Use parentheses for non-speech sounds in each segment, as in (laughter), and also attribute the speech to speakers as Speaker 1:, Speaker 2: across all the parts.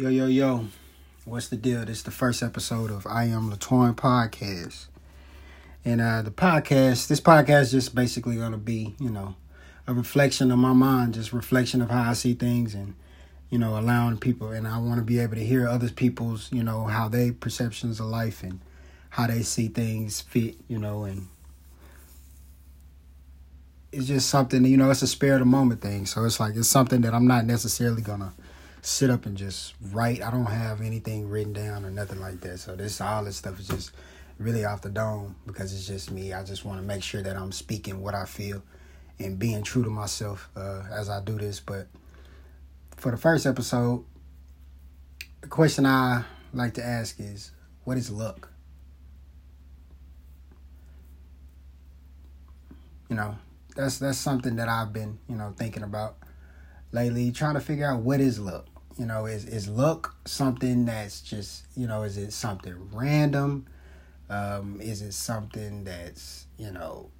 Speaker 1: Yo, yo, yo. What's the deal? This is the first episode of I Am Latoin podcast. And uh the podcast, this podcast is just basically gonna be, you know, a reflection of my mind, just reflection of how I see things and, you know, allowing people and I wanna be able to hear other people's, you know, how they perceptions of life and how they see things fit, you know, and it's just something, you know, it's a spare of the moment thing. So it's like it's something that I'm not necessarily gonna sit up and just write. I don't have anything written down or nothing like that. So this all this stuff is just really off the dome because it's just me. I just want to make sure that I'm speaking what I feel and being true to myself uh, as I do this. But for the first episode, the question I like to ask is, what is luck? You know, that's that's something that I've been, you know, thinking about lately, trying to figure out what is luck. You know, is is luck something that's just you know, is it something random? Um, is it something that's you know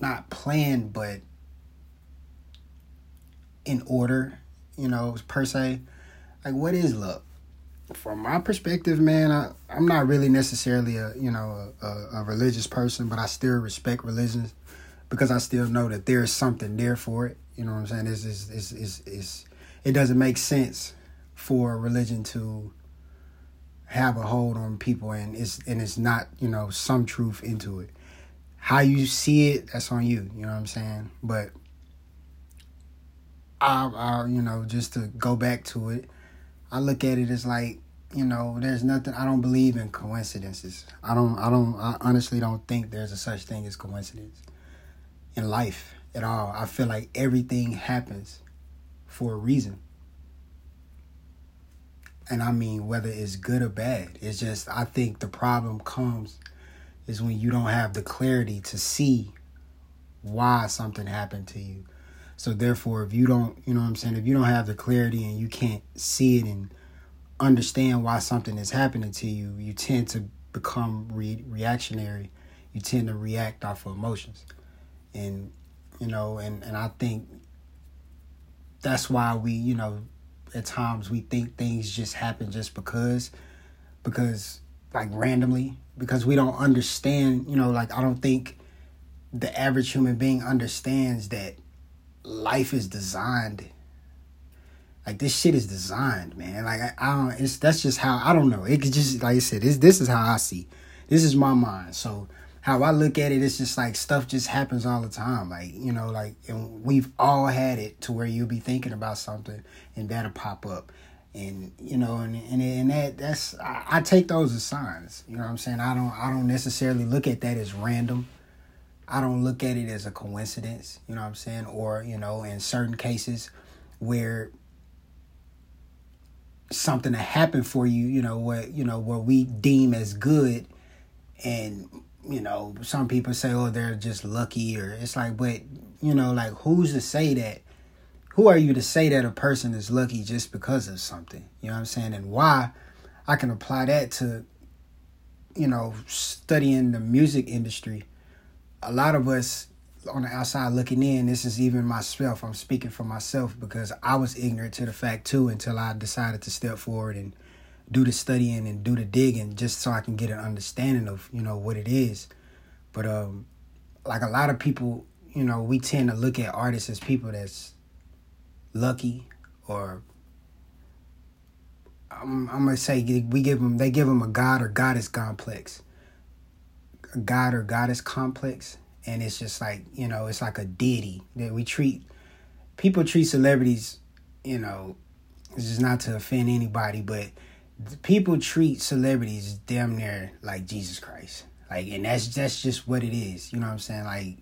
Speaker 1: not planned but in order? You know, per se. Like, what is luck? From my perspective, man, I, I'm not really necessarily a you know a, a, a religious person, but I still respect religions because I still know that there's something there for it. You know what I'm saying? It's, it's, it's, it's, it's, it doesn't make sense for religion to have a hold on people and it's and it's not, you know, some truth into it. How you see it, that's on you, you know what I'm saying? But I I you know, just to go back to it, I look at it as like, you know, there's nothing I don't believe in coincidences. I don't I don't I honestly don't think there's a such thing as coincidence in life at all. I feel like everything happens for a reason. And I mean, whether it's good or bad, it's just, I think the problem comes is when you don't have the clarity to see why something happened to you. So, therefore, if you don't, you know what I'm saying, if you don't have the clarity and you can't see it and understand why something is happening to you, you tend to become re- reactionary. You tend to react off of emotions. And you know, and, and I think that's why we, you know, at times we think things just happen just because, because like randomly, because we don't understand, you know, like I don't think the average human being understands that life is designed. Like this shit is designed, man. Like I, I don't. It's that's just how I don't know. It could just like I said. This this is how I see. This is my mind. So how I look at it, it's just like stuff just happens all the time. Like, you know, like, and we've all had it to where you'll be thinking about something and that'll pop up. And, you know, and, and, and that, that's, I, I take those as signs. You know what I'm saying? I don't, I don't necessarily look at that as random. I don't look at it as a coincidence, you know what I'm saying? Or, you know, in certain cases where something that happened for you, you know, what, you know, what we deem as good and you know, some people say, oh, they're just lucky, or it's like, but, you know, like, who's to say that? Who are you to say that a person is lucky just because of something? You know what I'm saying? And why I can apply that to, you know, studying the music industry. A lot of us on the outside looking in, this is even myself. I'm speaking for myself because I was ignorant to the fact too until I decided to step forward and do the studying and do the digging just so I can get an understanding of, you know, what it is. But um like a lot of people, you know, we tend to look at artists as people that's lucky or I'm, I'm gonna say we give them they give them a god or goddess complex, a god or goddess complex, and it's just like you know it's like a deity that we treat people treat celebrities, you know, it's just not to offend anybody, but people treat celebrities damn near like Jesus Christ. Like and that's that's just what it is. You know what I'm saying? Like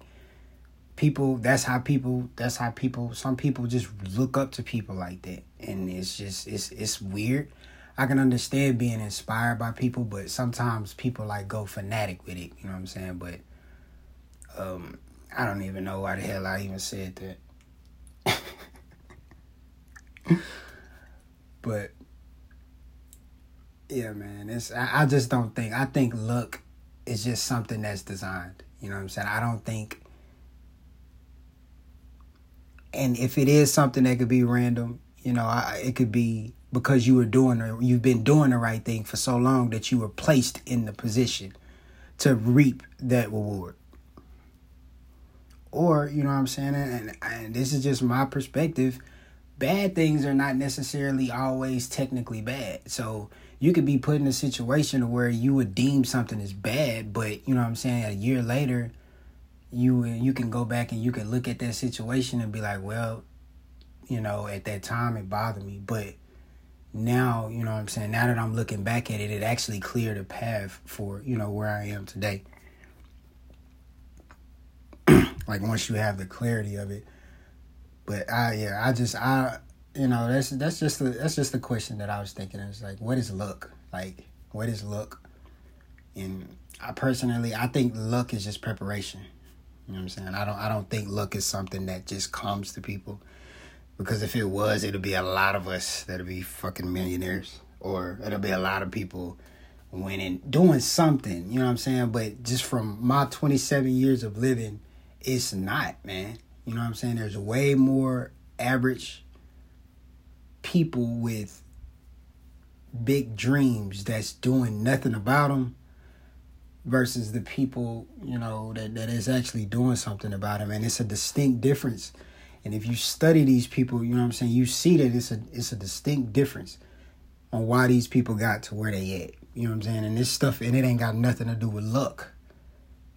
Speaker 1: people that's how people that's how people some people just look up to people like that. And it's just it's it's weird. I can understand being inspired by people, but sometimes people like go fanatic with it, you know what I'm saying? But um I don't even know why the hell I even said that. (laughs) but yeah, man. It's I, I just don't think I think look is just something that's designed. You know what I'm saying? I don't think and if it is something that could be random, you know, I, it could be because you were doing or you've been doing the right thing for so long that you were placed in the position to reap that reward. Or, you know what I'm saying? And, and this is just my perspective. Bad things are not necessarily always technically bad. So you could be put in a situation where you would deem something as bad, but you know what I'm saying, a year later, you you can go back and you can look at that situation and be like, well, you know, at that time it bothered me, but now, you know what I'm saying, now that I'm looking back at it, it actually cleared a path for, you know, where I am today. (clears throat) like once you have the clarity of it. But I yeah, I just I you know, that's that's just the that's just the question that I was thinking. It's like what is luck? Like what is luck? And I personally I think luck is just preparation. You know what I'm saying? I don't I don't think luck is something that just comes to people. Because if it was, it'll be a lot of us that'll be fucking millionaires. Or it'll be a lot of people winning, doing something, you know what I'm saying? But just from my 27 years of living, it's not, man. You know what I'm saying? There's way more average people with big dreams that's doing nothing about them versus the people, you know, that, that is actually doing something about them. And it's a distinct difference and if you study these people, you know what I'm saying, you see that it's a it's a distinct difference on why these people got to where they at. You know what I'm saying? And this stuff and it ain't got nothing to do with luck.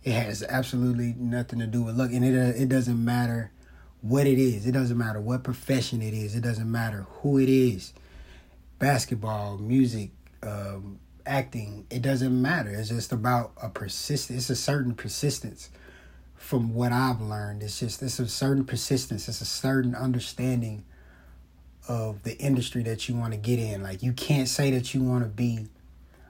Speaker 1: It has absolutely nothing to do with luck. And it uh, it doesn't matter what it is. It doesn't matter what profession it is. It doesn't matter who it is. Basketball, music, um, acting, it doesn't matter. It's just about a persistence. It's a certain persistence from what I've learned. It's just it's a certain persistence, it's a certain understanding of the industry that you want to get in. Like you can't say that you want to be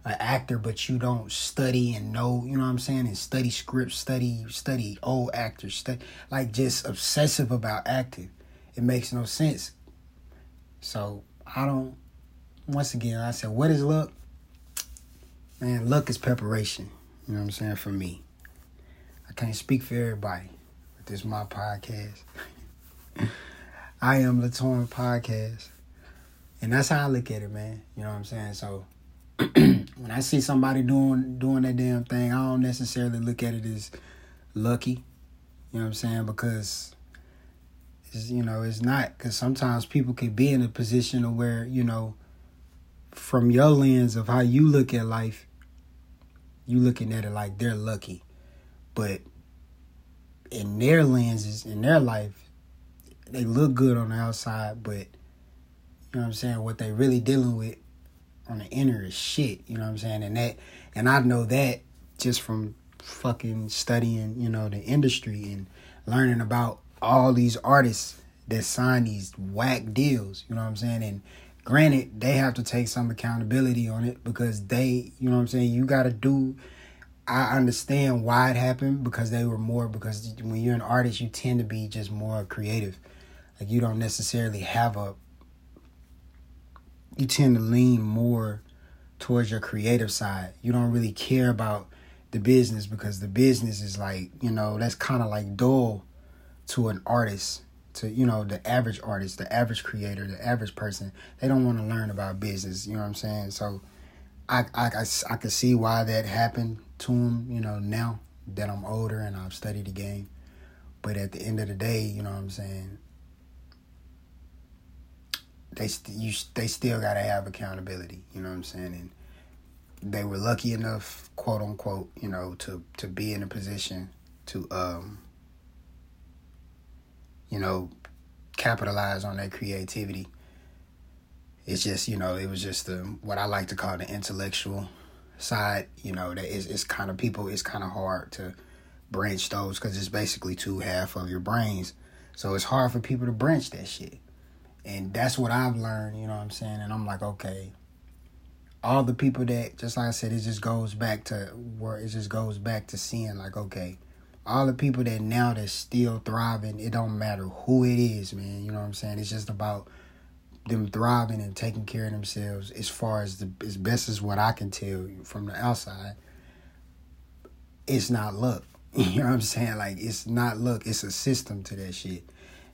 Speaker 1: an actor but you don't study and know, you know what I'm saying, and study scripts, study study old actors, study like just obsessive about acting. It makes no sense. So I don't once again I said what is luck? Man, luck is preparation. You know what I'm saying for me I can't speak for everybody, but this is my podcast. (laughs) I am Latorn Podcast. And that's how I look at it, man. You know what I'm saying? So (clears throat) when I see somebody doing doing that damn thing, I don't necessarily look at it as lucky. You know what I'm saying? Because it's, you know, it's not because sometimes people can be in a position of where, you know, from your lens of how you look at life, you looking at it like they're lucky. But in their lenses, in their life, they look good on the outside, but you know what I'm saying, what they really dealing with on the inner is shit, you know what I'm saying? And that and I know that just from fucking studying, you know, the industry and learning about all these artists that sign these whack deals, you know what I'm saying? And granted, they have to take some accountability on it because they, you know what I'm saying, you got to do I understand why it happened because they were more because when you're an artist you tend to be just more creative. Like you don't necessarily have a you tend to lean more towards your creative side. You don't really care about the business because the business is like, you know, that's kind of like dull to an artist, to, you know, the average artist, the average creator, the average person. They don't want to learn about business, you know what I'm saying? So I, I, I, I could see why that happened to him, you know, now that I'm older and I've studied the game. But at the end of the day, you know what I'm saying? They st- you they still got to have accountability, you know what I'm saying? And they were lucky enough, quote unquote, you know, to to be in a position to um you know, capitalize on their creativity. It's just, you know, it was just the what I like to call the intellectual side, you know, that is it's kind of people. It's kind of hard to branch those because it's basically two half of your brains. So it's hard for people to branch that shit. And that's what I've learned, you know what I'm saying? And I'm like, okay, all the people that, just like I said, it just goes back to where it just goes back to seeing, like, okay, all the people that now that's still thriving, it don't matter who it is, man. You know what I'm saying? It's just about them thriving and taking care of themselves as far as the as best as what I can tell from the outside, it's not luck. (laughs) You know what I'm saying? Like it's not luck, it's a system to that shit.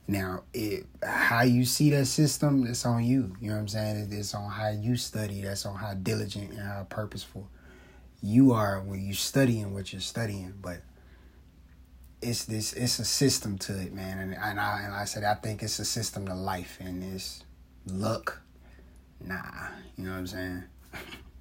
Speaker 1: Now, it how you see that system, it's on you. You know what I'm saying? It's on how you study. That's on how diligent and how purposeful you are when you studying what you're studying. But it's this it's a system to it, man. And and I and I said I think it's a system to life and it's luck. Nah, you know what I'm saying? (laughs)